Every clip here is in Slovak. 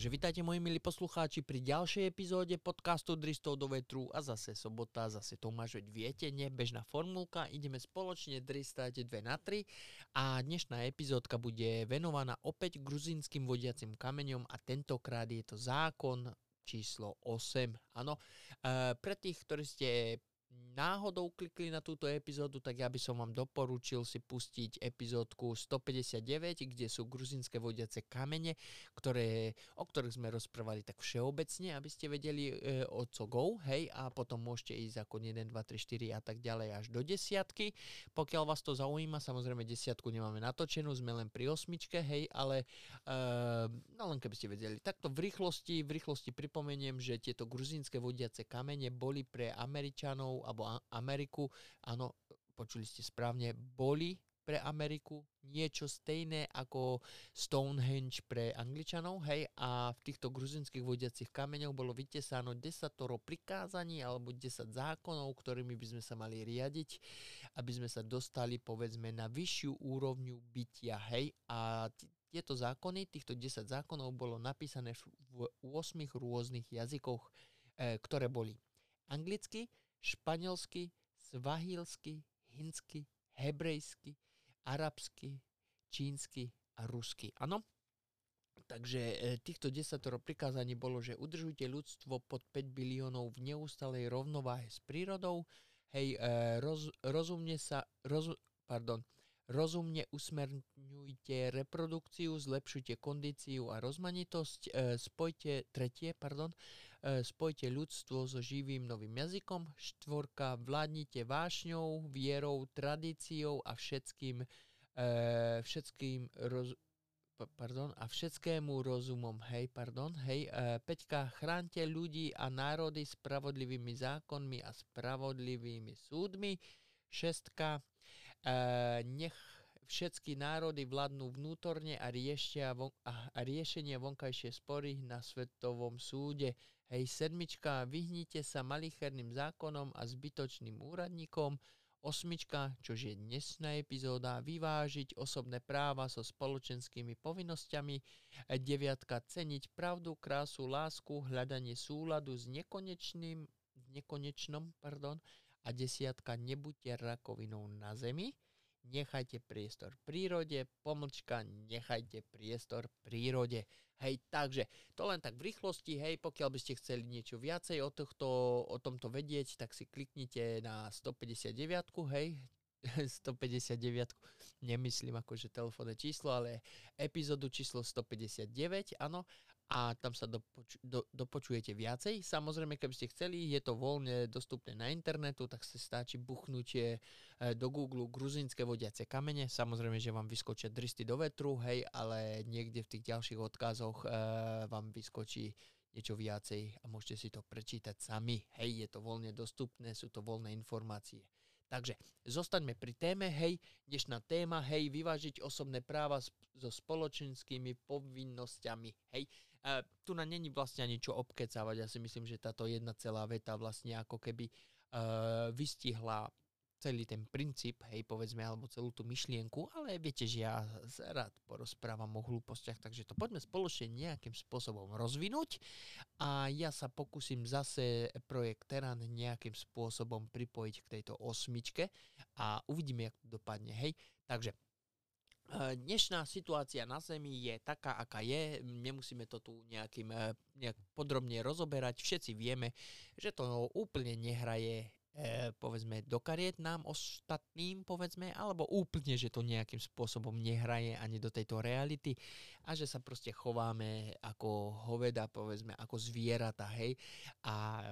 Takže vítajte moji milí poslucháči pri ďalšej epizóde podcastu Dristov do vetru a zase sobota, zase Tomáš, veď viete, nebežná formulka, ideme spoločne dristať 2 na 3 a dnešná epizódka bude venovaná opäť gruzinským vodiacim kameňom a tentokrát je to zákon číslo 8. Áno, e, pre tých, ktorí ste náhodou klikli na túto epizódu, tak ja by som vám doporučil si pustiť epizódku 159, kde sú gruzinské vodiace kamene, ktoré, o ktorých sme rozprávali tak všeobecne, aby ste vedeli e, o co go, hej, a potom môžete ísť ako 1, 2, 3, 4 a tak ďalej až do desiatky. Pokiaľ vás to zaujíma, samozrejme desiatku nemáme natočenú, sme len pri osmičke, hej, ale e, no len keby ste vedeli. Takto v rýchlosti, v rýchlosti pripomeniem, že tieto gruzinské vodiace kamene boli pre Američanov alebo Ameriku, áno, počuli ste správne, boli pre Ameriku niečo stejné ako Stonehenge pre Angličanov, hej, a v týchto gruzinských vodiacich kameňoch bolo vytesáno 10 prikázaní alebo 10 zákonov, ktorými by sme sa mali riadiť, aby sme sa dostali, povedzme, na vyššiu úrovňu bytia, hej, a t- tieto zákony, týchto 10 zákonov bolo napísané v 8 rôznych jazykoch, e, ktoré boli anglicky, španielsky, svahilsky, hinsky, hebrejsky, arabsky, čínsky a rusky. Áno? Takže e, týchto desatoro prikázaní bolo, že udržujte ľudstvo pod 5 biliónov v neustalej rovnováhe s prírodou, hej, e, roz, rozumne sa, roz, pardon, rozumne usmerňujte reprodukciu, zlepšujte kondíciu a rozmanitosť, e, spojte, tretie, pardon, spojte ľudstvo so živým novým jazykom, štvorka, vládnite vášňou, vierou, tradíciou a všetkým, e, všetkým roz, pardon, a všetkému rozumom, hej, pardon, hej, e, Peťka, chránte ľudí a národy spravodlivými zákonmi a spravodlivými súdmi, šestka, e, nech všetky národy vládnu vnútorne a, riešia von, a, a riešenie vonkajšie spory na svetovom súde. Hej, sedmička, vyhnite sa malicherným zákonom a zbytočným úradníkom. Osmička, čož je dnesná epizóda, vyvážiť osobné práva so spoločenskými povinnosťami. Deviatka, ceniť pravdu, krásu, lásku, hľadanie súladu s nekonečným, nekonečnom, pardon, a desiatka nebuďte rakovinou na zemi, nechajte priestor prírode, pomlčka, nechajte priestor prírode. Hej, takže to len tak v rýchlosti, hej, pokiaľ by ste chceli niečo viacej o, tohto, o tomto vedieť, tak si kliknite na 159, hej, 159, nemyslím akože telefónne číslo, ale epizódu číslo 159, áno, a tam sa dopoču, do, dopočujete viacej. Samozrejme, keby ste chceli, je to voľne dostupné na internetu, tak sa stačí buchnutie do Google gruzinské vodiace kamene. Samozrejme, že vám vyskočia dristy do vetru, hej, ale niekde v tých ďalších odkazoch e, vám vyskočí niečo viacej a môžete si to prečítať sami. Hej, je to voľne dostupné, sú to voľné informácie. Takže zostaňme pri téme, hej, dnešná téma, hej, vyvážiť osobné práva so spoločenskými povinnosťami, hej. Tu na není vlastne ani čo obkecávať, ja si myslím, že táto jedna celá veta vlastne ako keby e, vystihla celý ten princíp, hej, povedzme, alebo celú tú myšlienku, ale viete, že ja rád porozprávam o hlúpostiach, takže to poďme spoločne nejakým spôsobom rozvinúť a ja sa pokúsim zase projekt Teran nejakým spôsobom pripojiť k tejto osmičke a uvidíme, jak to dopadne, hej. Takže Dnešná situácia na Zemi je taká, aká je. Nemusíme to tu nejakým, e, nejak podrobne rozoberať. Všetci vieme, že to úplne nehraje e, povedzme do kariet nám ostatným, povedzme, alebo úplne, že to nejakým spôsobom nehraje ani do tejto reality a že sa proste chováme ako hoveda, povedzme, ako zvieratá, hej. A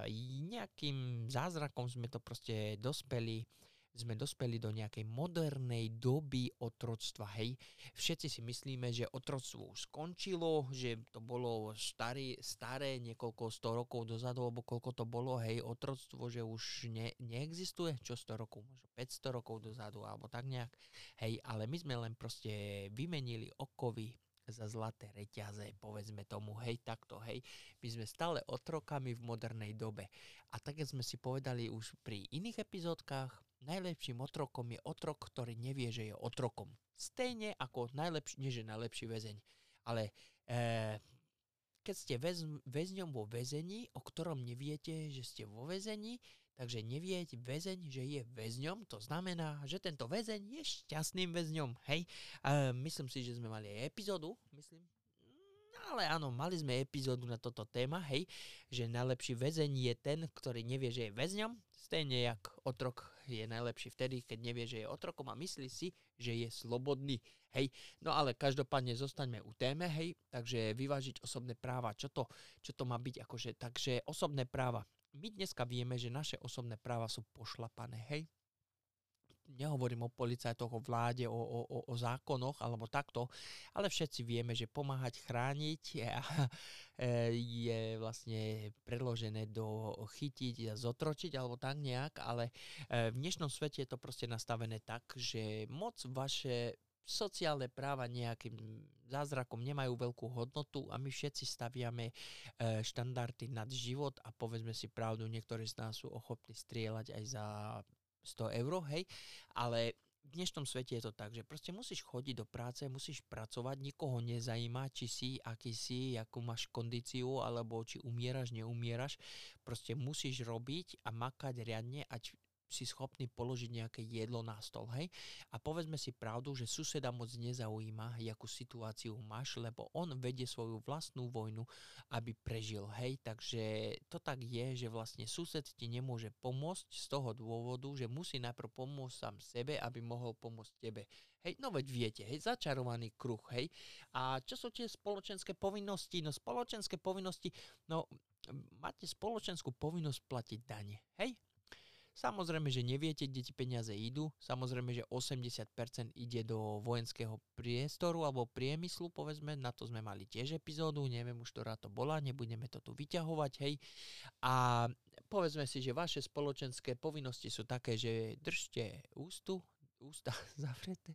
nejakým zázrakom sme to proste dospeli sme dospeli do nejakej modernej doby otroctva. Hej, všetci si myslíme, že otroctvo už skončilo, že to bolo starý, staré niekoľko sto rokov dozadu, alebo koľko to bolo, hej, otroctvo, že už ne, neexistuje, čo 100 rokov, možno 500 rokov dozadu, alebo tak nejak. Hej, ale my sme len proste vymenili okovy za zlaté reťaze, povedzme tomu, hej, takto, hej. My sme stále otrokami v modernej dobe. A tak sme si povedali už pri iných epizódkach, najlepším otrokom je otrok, ktorý nevie, že je otrokom. Stejne ako najlepší, nie že najlepší väzeň, ale e, keď ste väz, väzňom vo väzení, o ktorom neviete, že ste vo väzení, takže neviete väzeň, že je väzňom, to znamená, že tento väzeň je šťastným väzňom, hej. Uh, myslím si, že sme mali aj epizódu, myslím, ale áno, mali sme epizódu na toto téma, hej, že najlepší väzeň je ten, ktorý nevie, že je väzňom, stejne jak otrok je najlepší vtedy, keď nevie, že je otrokom a myslí si, že je slobodný. Hej, no ale každopádne zostaňme u téme, hej, takže vyvážiť osobné práva, čo to, čo to má byť, akože, takže osobné práva. My dneska vieme, že naše osobné práva sú pošlapané, hej, nehovorím o policajtoch, o vláde, o, o, o, zákonoch alebo takto, ale všetci vieme, že pomáhať chrániť je, je vlastne preložené do chytiť a zotročiť alebo tak nejak, ale e, v dnešnom svete je to proste nastavené tak, že moc vaše sociálne práva nejakým zázrakom nemajú veľkú hodnotu a my všetci staviame e, štandardy nad život a povedzme si pravdu, niektorí z nás sú ochotní strieľať aj za 100 eur, hej, ale v dnešnom svete je to tak, že proste musíš chodiť do práce, musíš pracovať, nikoho nezajíma, či si, aký si, akú máš kondíciu, alebo či umieraš, neumieraš. Proste musíš robiť a makať riadne, ať si schopný položiť nejaké jedlo na stol, hej? A povedzme si pravdu, že suseda moc nezaujíma, akú situáciu máš, lebo on vedie svoju vlastnú vojnu, aby prežil, hej? Takže to tak je, že vlastne sused ti nemôže pomôcť z toho dôvodu, že musí najprv pomôcť sám sebe, aby mohol pomôcť tebe. Hej, no veď viete, hej, začarovaný kruh, hej. A čo sú tie spoločenské povinnosti? No spoločenské povinnosti, no máte spoločenskú povinnosť platiť dane, hej? Samozrejme, že neviete, kde ti peniaze idú. Samozrejme, že 80% ide do vojenského priestoru alebo priemyslu, povedzme. Na to sme mali tiež epizódu, neviem už, ktorá to bola, nebudeme to tu vyťahovať, hej. A povedzme si, že vaše spoločenské povinnosti sú také, že držte ústu, ústa zavreté,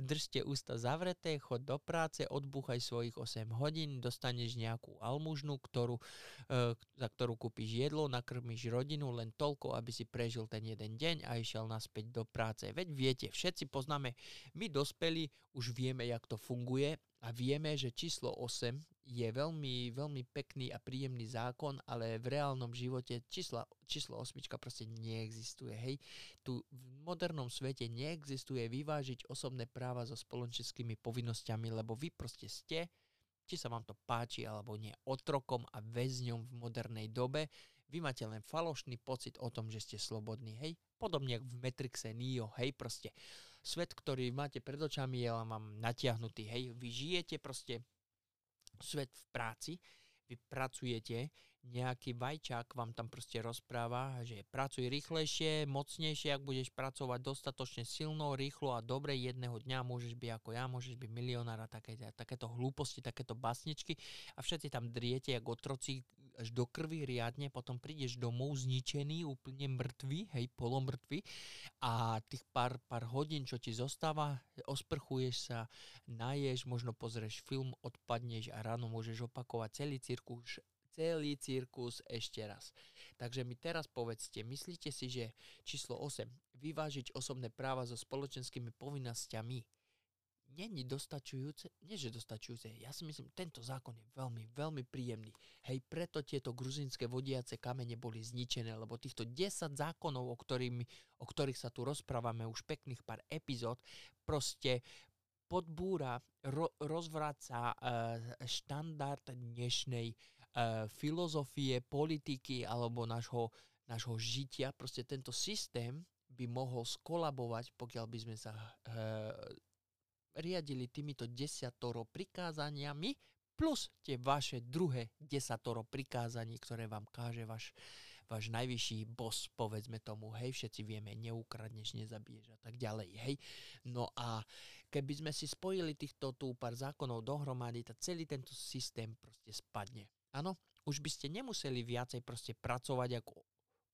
držte ústa zavreté, chod do práce, odbúchaj svojich 8 hodín, dostaneš nejakú almužnu, ktorú, e, za ktorú kúpiš jedlo, nakrmíš rodinu len toľko, aby si prežil ten jeden deň a išiel naspäť do práce. Veď viete, všetci poznáme, my dospelí už vieme, jak to funguje a vieme, že číslo 8 je veľmi, veľmi pekný a príjemný zákon, ale v reálnom živote číslo, číslo 8 proste neexistuje. Hej. Tu v modernom svete neexistuje vyvážiť osobné práva so spoločenskými povinnosťami, lebo vy proste ste, či sa vám to páči alebo nie, otrokom a väzňom v modernej dobe. Vy máte len falošný pocit o tom, že ste slobodní. Hej. Podobne ako v Matrixe Neo. Hej, proste svet, ktorý máte pred očami, je vám natiahnutý. Hej, vy žijete proste svet v práci, vy pracujete, nejaký vajčák vám tam proste rozpráva, že pracuj rýchlejšie, mocnejšie, ak budeš pracovať dostatočne silno, rýchlo a dobre, jedného dňa môžeš byť ako ja, môžeš byť milionár a také, takéto hlúposti, takéto basničky a všetci tam driete ako otroci až do krvi riadne, potom prídeš domov zničený, úplne mŕtvý, hej, polomrtvý a tých pár, pár hodín, čo ti zostáva, osprchuješ sa, naješ, možno pozrieš film, odpadneš a ráno môžeš opakovať celý cirkus celý cirkus ešte raz. Takže mi teraz povedzte, myslíte si, že číslo 8, vyvážiť osobné práva so spoločenskými povinnosťami, není dostačujúce, nie že dostačujúce, ja si myslím, tento zákon je veľmi, veľmi príjemný. Hej, preto tieto gruzinské vodiace kamene boli zničené, lebo týchto 10 zákonov, o, ktorými, o ktorých sa tu rozprávame už pekných pár epizód, proste podbúra, ro, rozvraca uh, štandard dnešnej filozofie, politiky alebo nášho, nášho žitia. Proste tento systém by mohol skolabovať, pokiaľ by sme sa uh, riadili týmito desatoro prikázaniami plus tie vaše druhé desatoro prikázaní, ktoré vám káže váš, váš najvyšší boss, povedzme tomu, hej, všetci vieme, neukradneš, nezabiješ a tak ďalej, hej. No a keby sme si spojili týchto tu pár zákonov dohromady, tak celý tento systém proste spadne. Áno, už by ste nemuseli viacej proste pracovať ako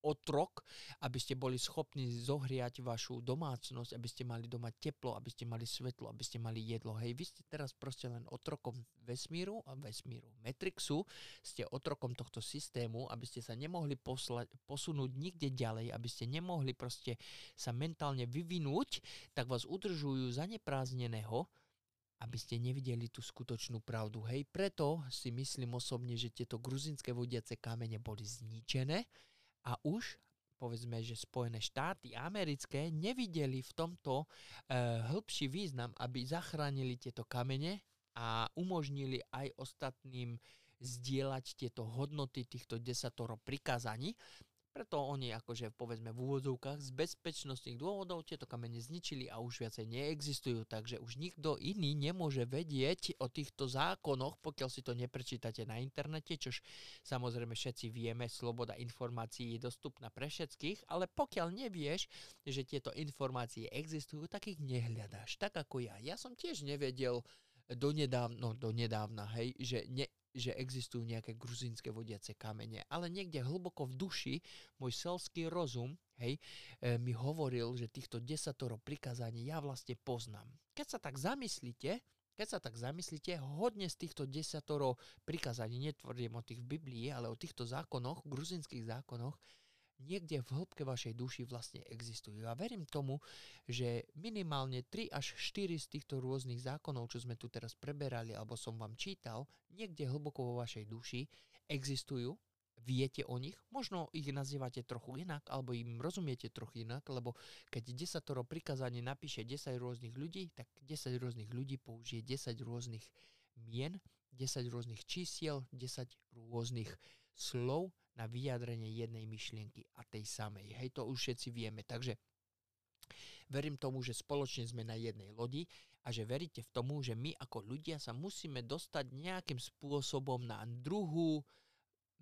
otrok, aby ste boli schopní zohriať vašu domácnosť, aby ste mali doma teplo, aby ste mali svetlo, aby ste mali jedlo. Hej, vy ste teraz proste len otrokom vesmíru a vesmíru. Matrixu ste otrokom tohto systému, aby ste sa nemohli posla- posunúť nikde ďalej, aby ste nemohli proste sa mentálne vyvinúť, tak vás udržujú zaneprázdneného aby ste nevideli tú skutočnú pravdu. Hej, preto si myslím osobne, že tieto gruzinské vodiace kamene boli zničené a už povedzme, že Spojené štáty americké nevideli v tomto e, hĺbší význam, aby zachránili tieto kamene a umožnili aj ostatným zdieľať tieto hodnoty týchto desatoro prikázaní, preto oni akože povedzme v úvodzovkách z bezpečnostných dôvodov tieto kamene zničili a už viacej neexistujú, takže už nikto iný nemôže vedieť o týchto zákonoch, pokiaľ si to neprečítate na internete, čož samozrejme všetci vieme, sloboda informácií je dostupná pre všetkých, ale pokiaľ nevieš, že tieto informácie existujú, tak ich nehľadáš, tak ako ja. Ja som tiež nevedel donedávna, no donedávna, hej, že ne, že existujú nejaké gruzínske vodiace kamene, ale niekde hlboko v duši môj selský rozum hej, e, mi hovoril, že týchto desatoro prikázaní ja vlastne poznám. Keď sa tak zamyslíte, keď sa tak zamyslíte, hodne z týchto desatoro prikázaní, netvrdím o tých v Biblii, ale o týchto zákonoch, gruzinských zákonoch, niekde v hĺbke vašej duši vlastne existujú. A verím tomu, že minimálne 3 až 4 z týchto rôznych zákonov, čo sme tu teraz preberali alebo som vám čítal, niekde hlboko vo vašej duši existujú, viete o nich, možno ich nazývate trochu inak, alebo im rozumiete trochu inak, lebo keď 10 toro prikázanie napíše 10 rôznych ľudí, tak 10 rôznych ľudí použije 10 rôznych mien, 10 rôznych čísiel, 10 rôznych slov na vyjadrenie jednej myšlienky a tej samej. Hej, to už všetci vieme. Takže verím tomu, že spoločne sme na jednej lodi a že veríte v tomu, že my ako ľudia sa musíme dostať nejakým spôsobom na druhú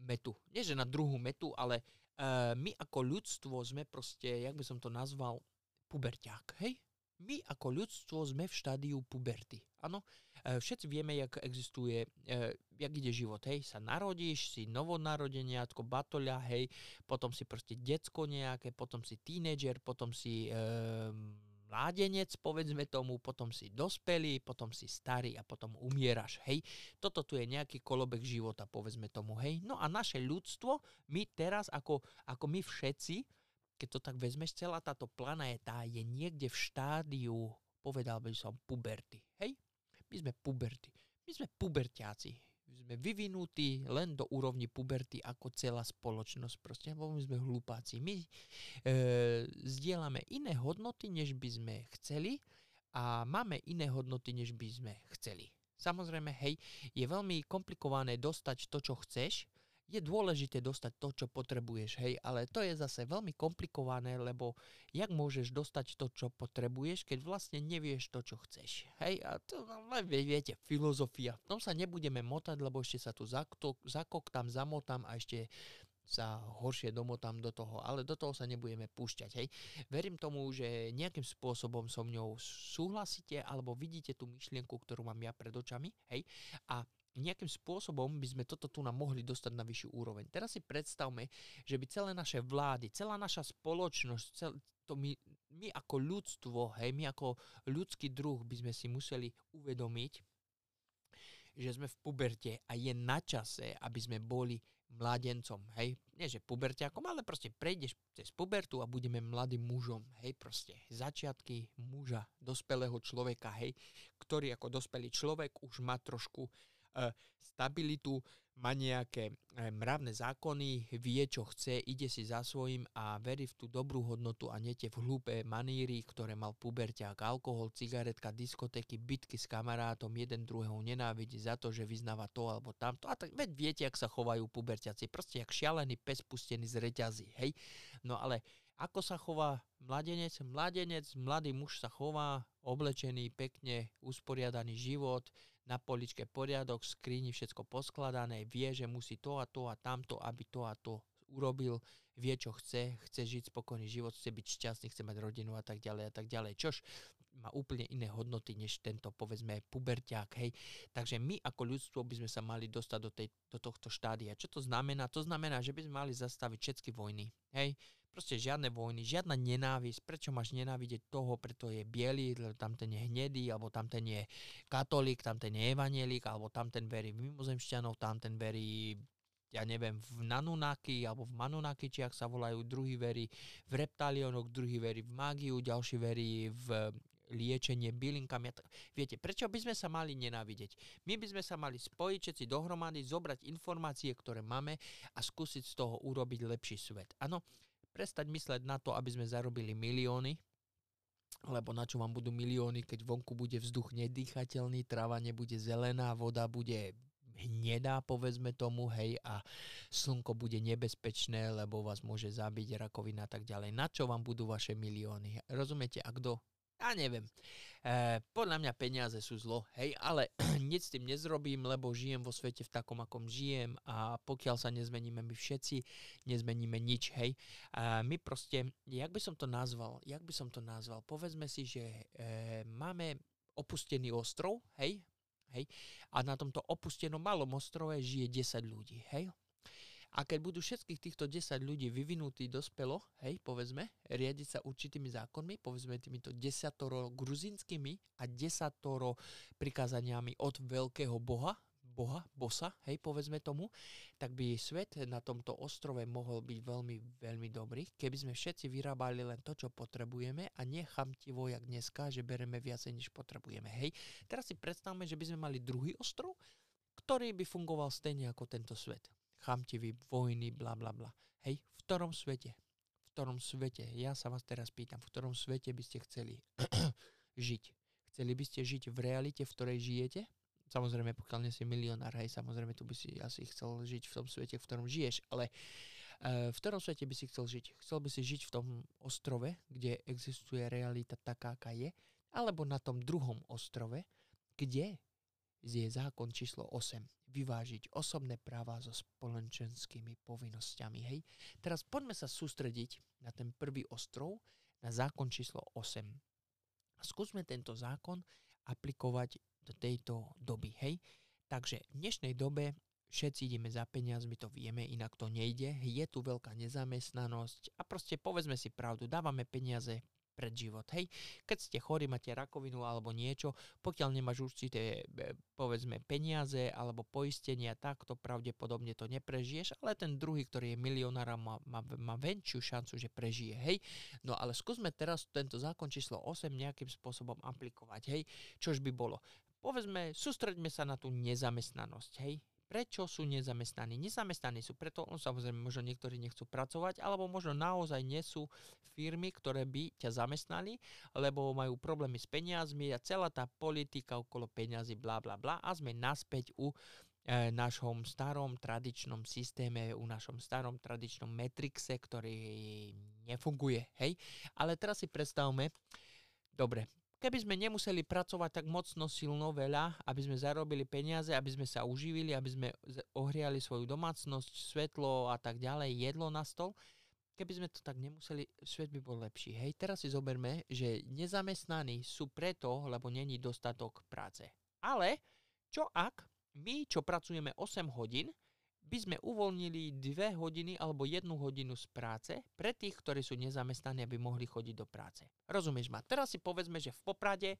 metu. Nie, že na druhú metu, ale uh, my ako ľudstvo sme proste, jak by som to nazval, puberťák, hej? My ako ľudstvo sme v štádiu puberty. Áno, všetci vieme, jak existuje, e, jak ide život, hej, sa narodíš, si novonarodeniatko, batoľa, hej, potom si proste decko nejaké, potom si tínedžer, potom si e, mládenec, povedzme tomu, potom si dospelý, potom si starý a potom umieraš, hej. Toto tu je nejaký kolobek života, povedzme tomu, hej. No a naše ľudstvo, my teraz, ako, ako my všetci, keď to tak vezmeš, celá táto planéta je niekde v štádiu, povedal by som, puberty. Hej? My sme puberty. My sme pubertiaci. My sme vyvinutí len do úrovni puberty ako celá spoločnosť. Proste, lebo my sme hlupáci. My e, zdieľame iné hodnoty, než by sme chceli a máme iné hodnoty, než by sme chceli. Samozrejme, hej, je veľmi komplikované dostať to, čo chceš, je dôležité dostať to, čo potrebuješ, hej, ale to je zase veľmi komplikované, lebo jak môžeš dostať to, čo potrebuješ, keď vlastne nevieš to, čo chceš, hej, a to, no, viete, filozofia, v tom sa nebudeme motať, lebo ešte sa tu zakok, zakok tam zamotám a ešte sa horšie domotám do toho, ale do toho sa nebudeme púšťať, hej. Verím tomu, že nejakým spôsobom so mňou súhlasíte alebo vidíte tú myšlienku, ktorú mám ja pred očami, hej, a nejakým spôsobom by sme toto tu nám mohli dostať na vyššiu úroveň. Teraz si predstavme, že by celé naše vlády, celá naša spoločnosť, cel, to my, my ako ľudstvo, hej, my ako ľudský druh by sme si museli uvedomiť, že sme v puberte a je na čase, aby sme boli mladencom, hej, nie že puberťakom, ale proste prejdeš cez pubertu a budeme mladým mužom, hej, proste začiatky muža, dospelého človeka, hej, ktorý ako dospelý človek už má trošku E, stabilitu, má nejaké e, mravné zákony, vie, čo chce, ide si za svojím a verí v tú dobrú hodnotu a nete v hlúpe maníry, ktoré mal puberťák, alkohol, cigaretka, diskotéky, bitky s kamarátom, jeden druhého nenávidí za to, že vyznáva to alebo tamto. A tak veď viete, ak sa chovajú puberťaci, proste jak šialený pes pustený z reťazí, hej. No ale ako sa chová mladenec? Mladenec, mladý muž sa chová, oblečený, pekne, usporiadaný život, na poličke poriadok, v skrini všetko poskladané, vie, že musí to a to a tamto, aby to a to urobil, vie, čo chce, chce žiť spokojný život, chce byť šťastný, chce mať rodinu a tak ďalej a tak ďalej. Čož má úplne iné hodnoty, než tento, povedzme, puberťák, hej. Takže my ako ľudstvo by sme sa mali dostať do, tej, do tohto štádia. Čo to znamená? To znamená, že by sme mali zastaviť všetky vojny, hej. Proste žiadne vojny, žiadna nenávisť. Prečo máš nenávidieť toho, preto je biely, tam ten je hnedý, alebo tam ten je katolík, tam ten je evanielik, alebo tam ten verí v mimozemšťanov, tam ten verí ja neviem, v Nanunáky alebo v Manunáky, či ak sa volajú, druhý verí v reptálionoch, druhý verí v mágiu, ďalší verí v liečenie bylinkami. Viete, prečo by sme sa mali nenávidieť? My by sme sa mali spojiť všetci dohromady, zobrať informácie, ktoré máme a skúsiť z toho urobiť lepší svet. Áno, prestať mysleť na to, aby sme zarobili milióny, lebo na čo vám budú milióny, keď vonku bude vzduch nedýchateľný, tráva nebude zelená, voda bude hnedá, povedzme tomu, hej, a slnko bude nebezpečné, lebo vás môže zabiť rakovina a tak ďalej. Na čo vám budú vaše milióny? Rozumiete? A kto ja neviem. E, podľa mňa peniaze sú zlo, hej, ale nič s tým nezrobím, lebo žijem vo svete v takom, akom žijem a pokiaľ sa nezmeníme my všetci, nezmeníme nič, hej. E, my proste, jak by som to nazval, jak by som to nazval, povedzme si, že e, máme opustený ostrov, hej, hej, a na tomto opustenom malom ostrove žije 10 ľudí, hej. A keď budú všetkých týchto 10 ľudí vyvinutí dospelo, hej, povedzme, riadiť sa určitými zákonmi, povedzme týmito desatoro gruzinskými a desatoro prikázaniami od veľkého boha, boha, bosa, hej, povedzme tomu, tak by svet na tomto ostrove mohol byť veľmi, veľmi dobrý, keby sme všetci vyrábali len to, čo potrebujeme a nechamtivo, jak dneska, že bereme viacej, než potrebujeme, hej. Teraz si predstavme, že by sme mali druhý ostrov, ktorý by fungoval stejne ako tento svet chamtivý, vojny, bla bla bla. Hej, v ktorom svete? V ktorom svete? Ja sa vás teraz pýtam, v ktorom svete by ste chceli žiť? Chceli by ste žiť v realite, v ktorej žijete? Samozrejme, pokiaľ nie si milionár, hej, samozrejme, tu by si asi chcel žiť v tom svete, v ktorom žiješ, ale uh, v ktorom svete by si chcel žiť? Chcel by si žiť v tom ostrove, kde existuje realita taká, aká je, alebo na tom druhom ostrove, kde je zákon číslo 8 vyvážiť osobné práva so spoločenskými povinnosťami. Hej. Teraz poďme sa sústrediť na ten prvý ostrov, na zákon číslo 8. A skúsme tento zákon aplikovať do tejto doby. Hej. Takže v dnešnej dobe všetci ideme za peniazmi, to vieme, inak to nejde. Je tu veľká nezamestnanosť a proste povedzme si pravdu, dávame peniaze pred život. Hej, keď ste chorí, máte rakovinu alebo niečo, pokiaľ nemáš určité, povedzme, peniaze alebo poistenia, tak to pravdepodobne to neprežiješ, ale ten druhý, ktorý je milionár, má, má, má väčšiu šancu, že prežije. Hej, no ale skúsme teraz tento zákon číslo 8 nejakým spôsobom aplikovať. Hej, čož by bolo? Povedzme, sústreďme sa na tú nezamestnanosť. Hej, Prečo sú nezamestnaní? Nezamestnaní sú preto, on samozrejme možno niektorí nechcú pracovať, alebo možno naozaj nie sú firmy, ktoré by ťa zamestnali, lebo majú problémy s peniazmi a celá tá politika okolo peniazy, bla bla bla a sme naspäť u e, našom starom tradičnom systéme, u našom starom tradičnom metrixe, ktorý nefunguje. Hej? Ale teraz si predstavme, dobre, Keby sme nemuseli pracovať tak mocno silno veľa, aby sme zarobili peniaze, aby sme sa uživili, aby sme ohriali svoju domácnosť, svetlo a tak ďalej, jedlo na stol, keby sme to tak nemuseli, svet by bol lepší. Hej, teraz si zoberme, že nezamestnaní sú preto, lebo není dostatok práce. Ale čo ak my, čo pracujeme 8 hodín, by sme uvoľnili dve hodiny alebo jednu hodinu z práce pre tých, ktorí sú nezamestnaní, aby mohli chodiť do práce. Rozumieš ma? Teraz si povedzme, že v Poprade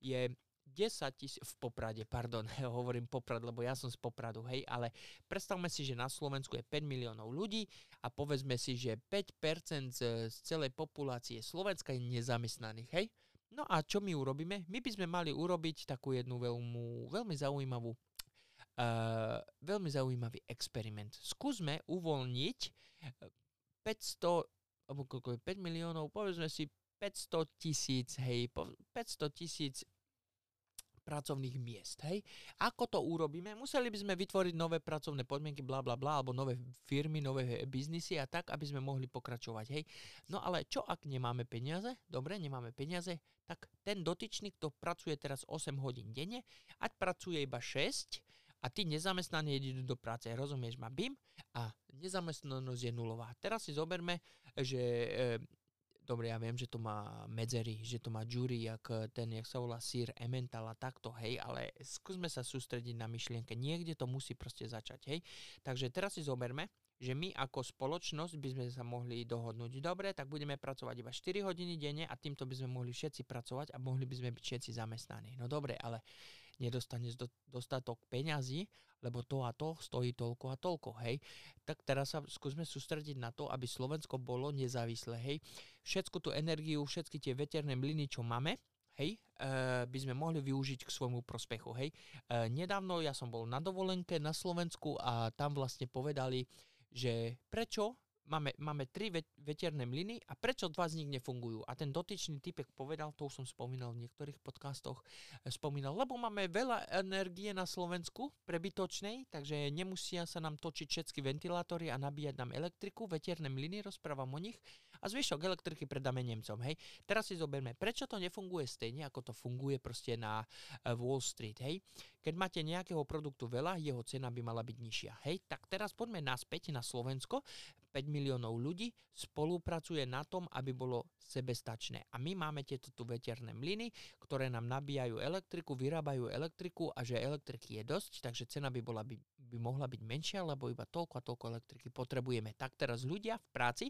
je 10 tisíc, v Poprade, pardon, hovorím Poprad, lebo ja som z Popradu, hej, ale predstavme si, že na Slovensku je 5 miliónov ľudí a povedzme si, že 5% z, celej populácie Slovenska je nezamestnaných, hej. No a čo my urobíme? My by sme mali urobiť takú jednu veľmi, veľmi zaujímavú Veľmi zaujímavý experiment. Skúsme uvoľniť 500, eh, alebo koľko je, 5 miliónov, povedzme si 500 tisíc, hej, 500 tisíc pracovných miest. Hej. Ako to urobíme? Museli by sme vytvoriť nové pracovné podmienky, bla bla bla, alebo nové firmy, nové biznisy a tak, aby sme mohli pokračovať. Hej. No ale čo ak nemáme peniaze? Dobre, nemáme peniaze, tak ten dotyčný, kto pracuje teraz 8 hodín denne, ať pracuje iba 6, a ty nezamestnaní idú do práce, rozumieš ma, BIM a nezamestnanosť je nulová. Teraz si zoberme, že e, dobre, ja viem, že to má medzery, že to má jury, jak ten, jak sa volá sír, emmental a takto, hej, ale skúsme sa sústrediť na myšlienke. Niekde to musí proste začať, hej. Takže teraz si zoberme, že my ako spoločnosť by sme sa mohli dohodnúť. Dobre, tak budeme pracovať iba 4 hodiny denne a týmto by sme mohli všetci pracovať a mohli by sme byť všetci zamestnaní. No dobre, ale nedostaneš do, dostatok peňazí, lebo to a to stojí toľko a toľko, hej. Tak teraz sa skúsme sústrediť na to, aby Slovensko bolo nezávislé, hej. Všetku tú energiu, všetky tie veterné mlyny, čo máme, hej, uh, by sme mohli využiť k svojmu prospechu, hej. Uh, nedávno ja som bol na dovolenke na Slovensku a tam vlastne povedali, že prečo máme, máme tri veterné mlyny a prečo dva z nich nefungujú? A ten dotyčný typek povedal, to už som spomínal v niektorých podcastoch, eh, spomínal, lebo máme veľa energie na Slovensku prebytočnej, takže nemusia sa nám točiť všetky ventilátory a nabíjať nám elektriku, veterné mlyny, rozprávam o nich a zvyšok elektriky predáme Nemcom. Hej. Teraz si zoberme, prečo to nefunguje stejne, ako to funguje proste na eh, Wall Street. Hej. Keď máte nejakého produktu veľa, jeho cena by mala byť nižšia. Hej. Tak teraz poďme naspäť na Slovensko. 5 miliónov ľudí spolupracuje na tom, aby bolo sebestačné. A my máme tieto tu veterné mlyny, ktoré nám nabíjajú elektriku, vyrábajú elektriku a že elektriky je dosť, takže cena by, bola, by, by mohla byť menšia, lebo iba toľko a toľko elektriky potrebujeme. Tak teraz ľudia v práci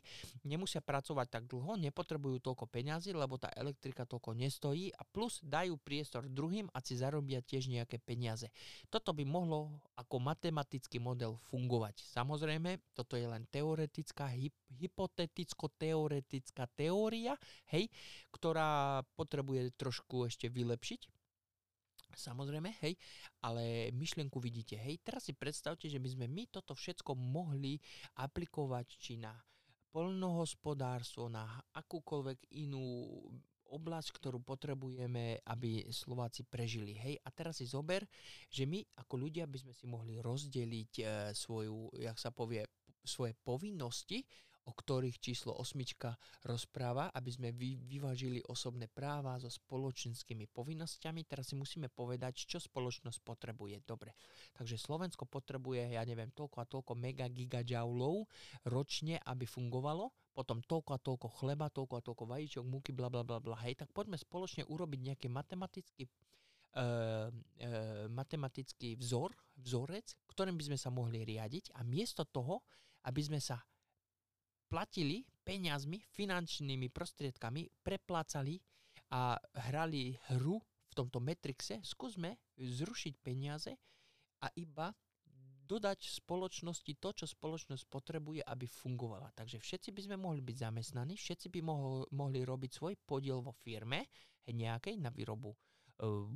nemusia pracovať tak dlho, nepotrebujú toľko peňazí, lebo tá elektrika toľko nestojí a plus dajú priestor druhým a si zarobia tiež nejaké peniaze. Toto by mohlo ako matematický model fungovať. Samozrejme, toto je len teoretická teoretická, hyp, hypoteticko-teoretická teória, hej, ktorá potrebuje trošku ešte vylepšiť. Samozrejme, hej, ale myšlienku vidíte, hej. Teraz si predstavte, že by sme my toto všetko mohli aplikovať či na polnohospodárstvo, na akúkoľvek inú oblasť, ktorú potrebujeme, aby Slováci prežili. Hej, a teraz si zober, že my ako ľudia by sme si mohli rozdeliť e, svoju, jak sa povie, svoje povinnosti, o ktorých číslo osmička rozpráva, aby sme vy, vyvážili osobné práva so spoločenskými povinnosťami. Teraz si musíme povedať, čo spoločnosť potrebuje. Dobre, takže Slovensko potrebuje, ja neviem, toľko a toľko mega gigajoulov ročne, aby fungovalo, potom toľko a toľko chleba, toľko a toľko vajíčok, múky, bla bla bla. Hej, tak poďme spoločne urobiť nejaký matematický Uh, uh, matematický vzor, vzorec, ktorým by sme sa mohli riadiť a miesto toho, aby sme sa platili peniazmi, finančnými prostriedkami, preplácali a hrali hru v tomto Matrixe, skúsme zrušiť peniaze a iba dodať spoločnosti to, čo spoločnosť potrebuje, aby fungovala. Takže všetci by sme mohli byť zamestnaní, všetci by mohli, mohli robiť svoj podiel vo firme nejakej na výrobu uh,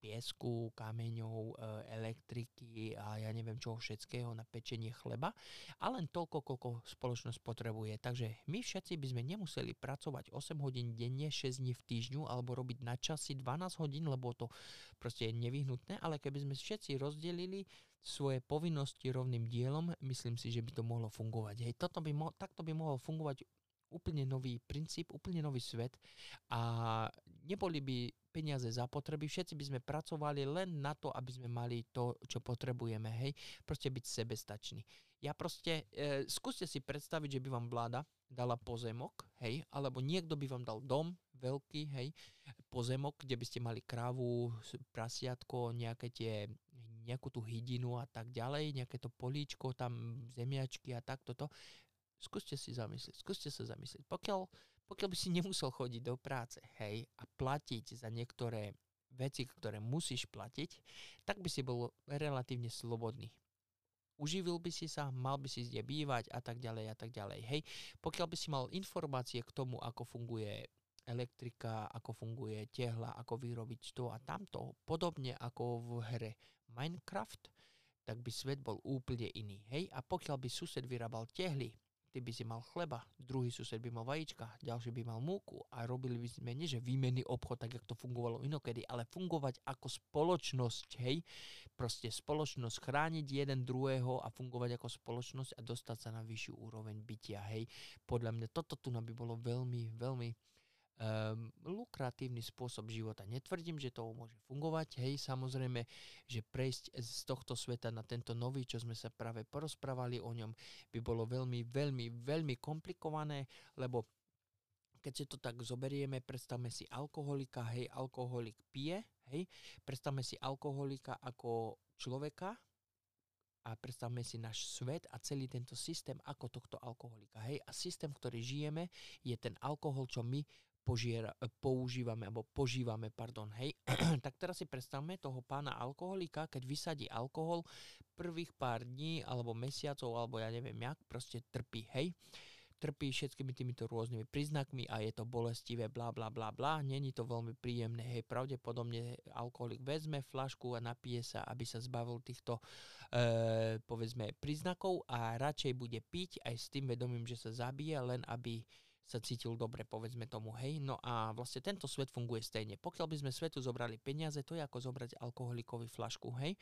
piesku, kameňov, e, elektriky a ja neviem čoho všetkého na pečenie chleba a len toľko, koľko spoločnosť potrebuje. Takže my všetci by sme nemuseli pracovať 8 hodín denne, 6 dní v týždňu alebo robiť na časy 12 hodín, lebo to proste je nevyhnutné, ale keby sme všetci rozdelili svoje povinnosti rovným dielom, myslím si, že by to mohlo fungovať. Hej, toto by mo- takto by mohol fungovať úplne nový princíp, úplne nový svet a neboli by peniaze za potreby, všetci by sme pracovali len na to, aby sme mali to, čo potrebujeme, hej, proste byť sebestační. Ja proste, e, skúste si predstaviť, že by vám vláda dala pozemok, hej, alebo niekto by vám dal dom, veľký, hej, pozemok, kde by ste mali krávu, prasiatko, nejaké tie, nejakú tú hydinu a tak ďalej, nejaké to políčko, tam zemiačky a takto to. Skúste si zamyslieť, skúste sa zamyslieť. Pokiaľ, pokiaľ by si nemusel chodiť do práce, hej, a platiť za niektoré veci, ktoré musíš platiť, tak by si bol relatívne slobodný. Uživil by si sa, mal by si kde bývať a tak ďalej a tak ďalej. Hej, pokiaľ by si mal informácie k tomu, ako funguje elektrika, ako funguje tehla, ako vyrobiť to a tamto, podobne ako v hre Minecraft, tak by svet bol úplne iný. Hej, a pokiaľ by sused vyrábal tehly, ty by si mal chleba, druhý sused by mal vajíčka, ďalší by mal múku a robili by sme nie, že výmenný obchod, tak jak to fungovalo inokedy, ale fungovať ako spoločnosť, hej, proste spoločnosť chrániť jeden druhého a fungovať ako spoločnosť a dostať sa na vyššiu úroveň bytia, hej. Podľa mňa toto tu by bolo veľmi, veľmi um, lukratívny spôsob života. Netvrdím, že to môže fungovať, hej, samozrejme, že prejsť z tohto sveta na tento nový, čo sme sa práve porozprávali o ňom, by bolo veľmi, veľmi, veľmi komplikované, lebo keď si to tak zoberieme, predstavme si alkoholika, hej, alkoholik pije, hej, predstavme si alkoholika ako človeka, a predstavme si náš svet a celý tento systém ako tohto alkoholika. Hej? A systém, ktorý žijeme, je ten alkohol, čo my požiera, používame, alebo požívame, pardon, hej. tak teraz si predstavme toho pána alkoholika, keď vysadí alkohol, prvých pár dní, alebo mesiacov, alebo ja neviem jak, proste trpí, hej. trpí všetkými týmito rôznymi príznakmi a je to bolestivé, bla bla bla bla, není to veľmi príjemné, hej, pravdepodobne alkoholik vezme flašku a napije sa, aby sa zbavil týchto, e, povedzme, príznakov a radšej bude piť aj s tým vedomím, že sa zabije, len aby sa cítil dobre, povedzme tomu, hej. No a vlastne tento svet funguje stejne. Pokiaľ by sme svetu zobrali peniaze, to je ako zobrať alkoholikovi flašku, hej. E,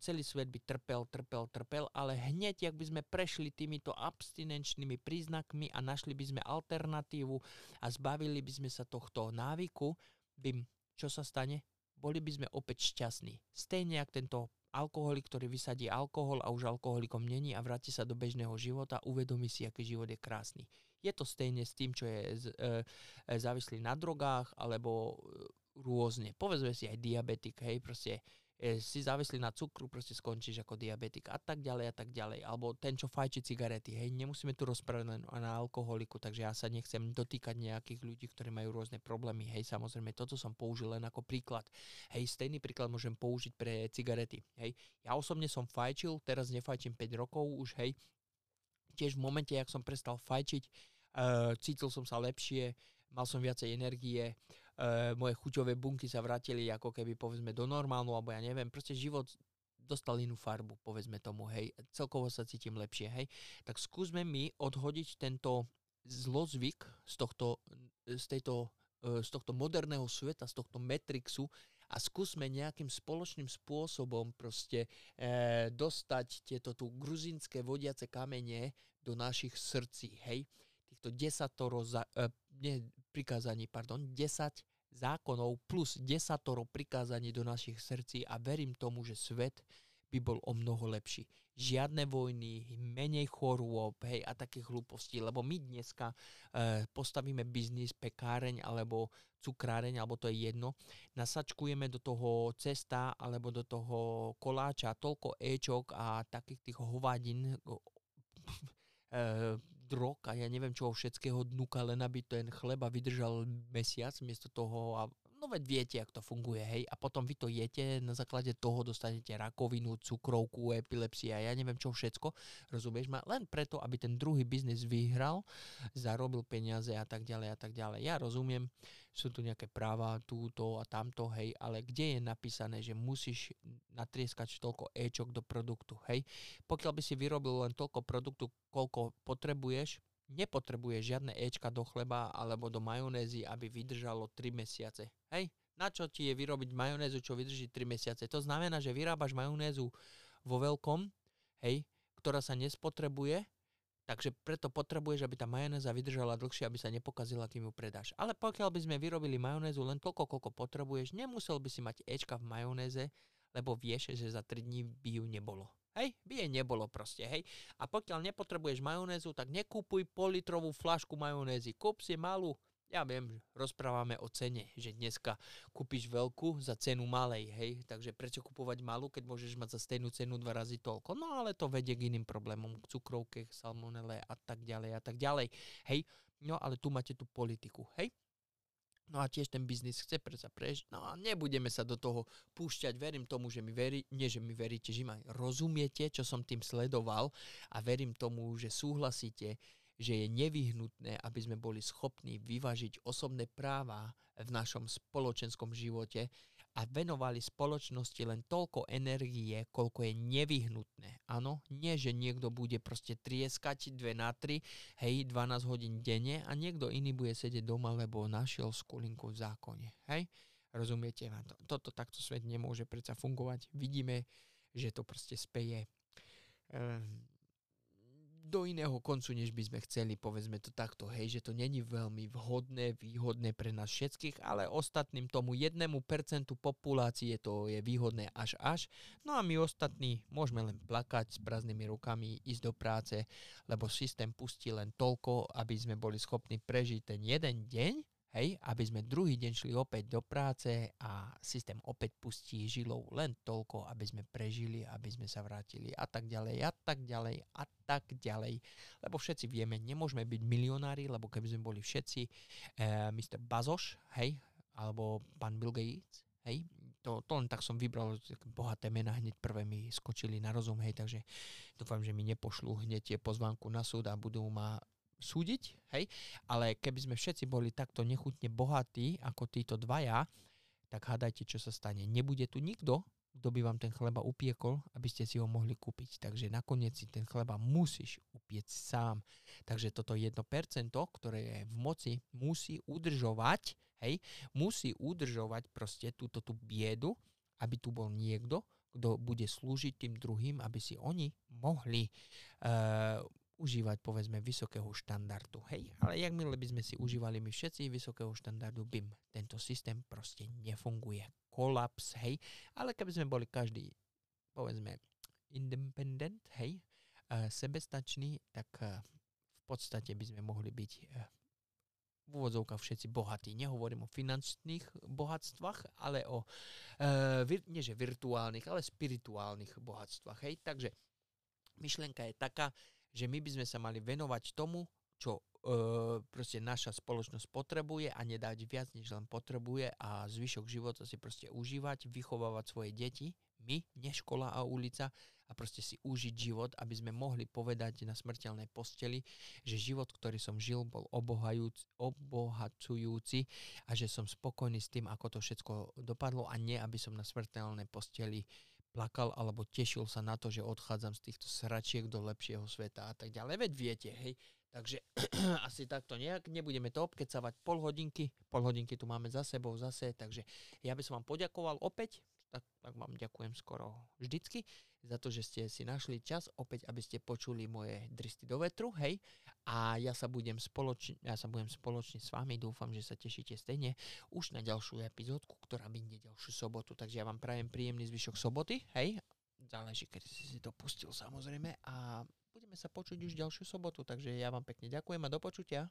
celý svet by trpel, trpel, trpel, ale hneď, ak by sme prešli týmito abstinenčnými príznakmi a našli by sme alternatívu a zbavili by sme sa tohto návyku, by, čo sa stane? Boli by sme opäť šťastní. Stejne ako tento alkoholik, ktorý vysadí alkohol a už alkoholikom není a vráti sa do bežného života, uvedomí si, aký život je krásny. Je to stejne s tým, čo je e, e, závislý na drogách alebo e, rôzne. Povedzme si aj diabetik, hej, proste e, si závislý na cukru, proste skončíš ako diabetik a tak ďalej a tak ďalej. Alebo ten, čo fajči cigarety, hej, nemusíme tu rozprávať len na alkoholiku, takže ja sa nechcem dotýkať nejakých ľudí, ktorí majú rôzne problémy, hej, samozrejme, toto som použil len ako príklad. Hej, stejný príklad môžem použiť pre cigarety, hej. Ja osobne som fajčil, teraz nefajčím 5 rokov už, hej, tiež v momente, ak som prestal fajčiť, Uh, cítil som sa lepšie, mal som viacej energie, uh, moje chuťové bunky sa vrátili ako keby povedzme do normálu, alebo ja neviem, proste život dostal inú farbu, povedzme tomu, hej, celkovo sa cítim lepšie, hej. Tak skúsme mi odhodiť tento zlozvyk z tohto, z tejto, uh, z tohto moderného sveta, z tohto Matrixu a skúsme nejakým spoločným spôsobom proste e, dostať tieto tu gruzínske vodiace kamene do našich srdcí, hej týchto desatoro za, e, nie, prikázaní, pardon, 10 zákonov plus desatoro prikázaní do našich srdcí a verím tomu, že svet by bol o mnoho lepší. Žiadne vojny, menej chorôb, hej, a také hlúposti, lebo my dneska e, postavíme biznis, pekáreň alebo cukráreň, alebo to je jedno, nasačkujeme do toho cesta alebo do toho koláča toľko éčok a takých tých hovadín, e, drog a ja neviem čoho všetkého dnuka, len aby ten chleba vydržal mesiac miesto toho a no veď viete, jak to funguje, hej, a potom vy to jete, na základe toho dostanete rakovinu, cukrovku, epilepsia, ja neviem čo všetko, rozumieš ma, len preto, aby ten druhý biznis vyhral, zarobil peniaze a tak ďalej a tak ďalej. Ja rozumiem, sú tu nejaké práva, túto a tamto, hej, ale kde je napísané, že musíš natrieskať toľko ečok do produktu, hej. Pokiaľ by si vyrobil len toľko produktu, koľko potrebuješ, nepotrebuje žiadne Ečka do chleba alebo do majonézy, aby vydržalo 3 mesiace. Hej? Na čo ti je vyrobiť majonézu, čo vydrží 3 mesiace? To znamená, že vyrábaš majonézu vo veľkom, hej, ktorá sa nespotrebuje, takže preto potrebuješ, aby tá majonéza vydržala dlhšie, aby sa nepokazila, kým ju predáš. Ale pokiaľ by sme vyrobili majonézu len toľko, koľko potrebuješ, nemusel by si mať Ečka v majonéze, lebo vieš, že za 3 dní by ju nebolo. Hej, by jej nebolo proste, hej. A pokiaľ nepotrebuješ majonézu, tak nekúpuj politrovú flašku majonézy. Kúp si malú, ja viem, rozprávame o cene, že dneska kúpiš veľkú za cenu malej, hej. Takže prečo kupovať malú, keď môžeš mať za stejnú cenu dva razy toľko? No ale to vedie k iným problémom, k cukrovke, k salmonele a tak ďalej a tak ďalej, hej. No ale tu máte tú politiku, hej. No a tiež ten biznis chce predsa prejsť. No a nebudeme sa do toho púšťať. Verím tomu, že mi verí, nie že mi veríte, že ma rozumiete, čo som tým sledoval a verím tomu, že súhlasíte, že je nevyhnutné, aby sme boli schopní vyvážiť osobné práva v našom spoločenskom živote a venovali spoločnosti len toľko energie, koľko je nevyhnutné. Áno, nie, že niekto bude proste trieskať 2 na 3, hej, 12 hodín denne a niekto iný bude sedieť doma, lebo našiel skulinku v zákone. Hej, rozumiete? Toto takto svet nemôže predsa fungovať. Vidíme, že to proste speje. Um, do iného koncu, než by sme chceli, povedzme to takto, hej, že to není veľmi vhodné, výhodné pre nás všetkých, ale ostatným tomu jednému percentu populácie to je výhodné až až. No a my ostatní môžeme len plakať s prázdnymi rukami, ísť do práce, lebo systém pustí len toľko, aby sme boli schopní prežiť ten jeden deň Hej, aby sme druhý deň šli opäť do práce a systém opäť pustí žilou len toľko, aby sme prežili, aby sme sa vrátili a tak ďalej a tak ďalej a tak ďalej. Lebo všetci vieme, nemôžeme byť milionári, lebo keby sme boli všetci eh, Mr. Bazoš, hej, alebo pán Bill Gates, hej, to, to len tak som vybral bohaté mená, hneď prvé mi skočili na rozum, hej, takže dúfam, že mi nepošlú hneď tie pozvánku na súd a budú ma súdiť, hej, ale keby sme všetci boli takto nechutne bohatí ako títo dvaja, tak hádajte, čo sa stane. Nebude tu nikto, kto by vám ten chleba upiekol, aby ste si ho mohli kúpiť. Takže nakoniec si ten chleba musíš upieť sám. Takže toto 1%, ktoré je v moci, musí udržovať, hej, musí udržovať proste túto tú biedu, aby tu bol niekto, kto bude slúžiť tým druhým, aby si oni mohli uh, užívať povedzme vysokého štandardu. Hej, ale jak milé by sme si užívali my všetci vysokého štandardu, BIM, tento systém proste nefunguje. Kolaps, hej, ale keby sme boli každý, povedzme, independent, hej, sebestačný, tak uh, v podstate by sme mohli byť uh, v úvodzovkách všetci bohatí. Nehovorím o finančných bohatstvách, ale o, vir, nie že virtuálnych, ale spirituálnych bohatstvách. Hej? Takže myšlienka je taká, že my by sme sa mali venovať tomu, čo uh, proste naša spoločnosť potrebuje a nedať viac, než len potrebuje a zvyšok života si proste užívať, vychovávať svoje deti, my, nie škola a ulica a proste si užiť život, aby sme mohli povedať na smrteľnej posteli, že život, ktorý som žil, bol obohacujúci a že som spokojný s tým, ako to všetko dopadlo a nie, aby som na smrteľnej posteli plakal alebo tešil sa na to, že odchádzam z týchto sračiek do lepšieho sveta a tak ďalej. Veď viete, hej. Takže asi takto nejak, nebudeme to obkecavať. Pol hodinky, pol hodinky tu máme za sebou zase, takže ja by som vám poďakoval opäť. Tak, tak vám ďakujem skoro vždycky za to, že ste si našli čas opäť, aby ste počuli moje dristy do vetru, hej. A ja sa budem spoločne, ja sa budem spoločne s vami, dúfam, že sa tešíte stejne, už na ďalšiu epizódku, ktorá vyjde ďalšiu sobotu. Takže ja vám prajem príjemný zvyšok soboty, hej. Záleží, keď si si to pustil samozrejme a budeme sa počuť už ďalšiu sobotu, takže ja vám pekne ďakujem a do počutia.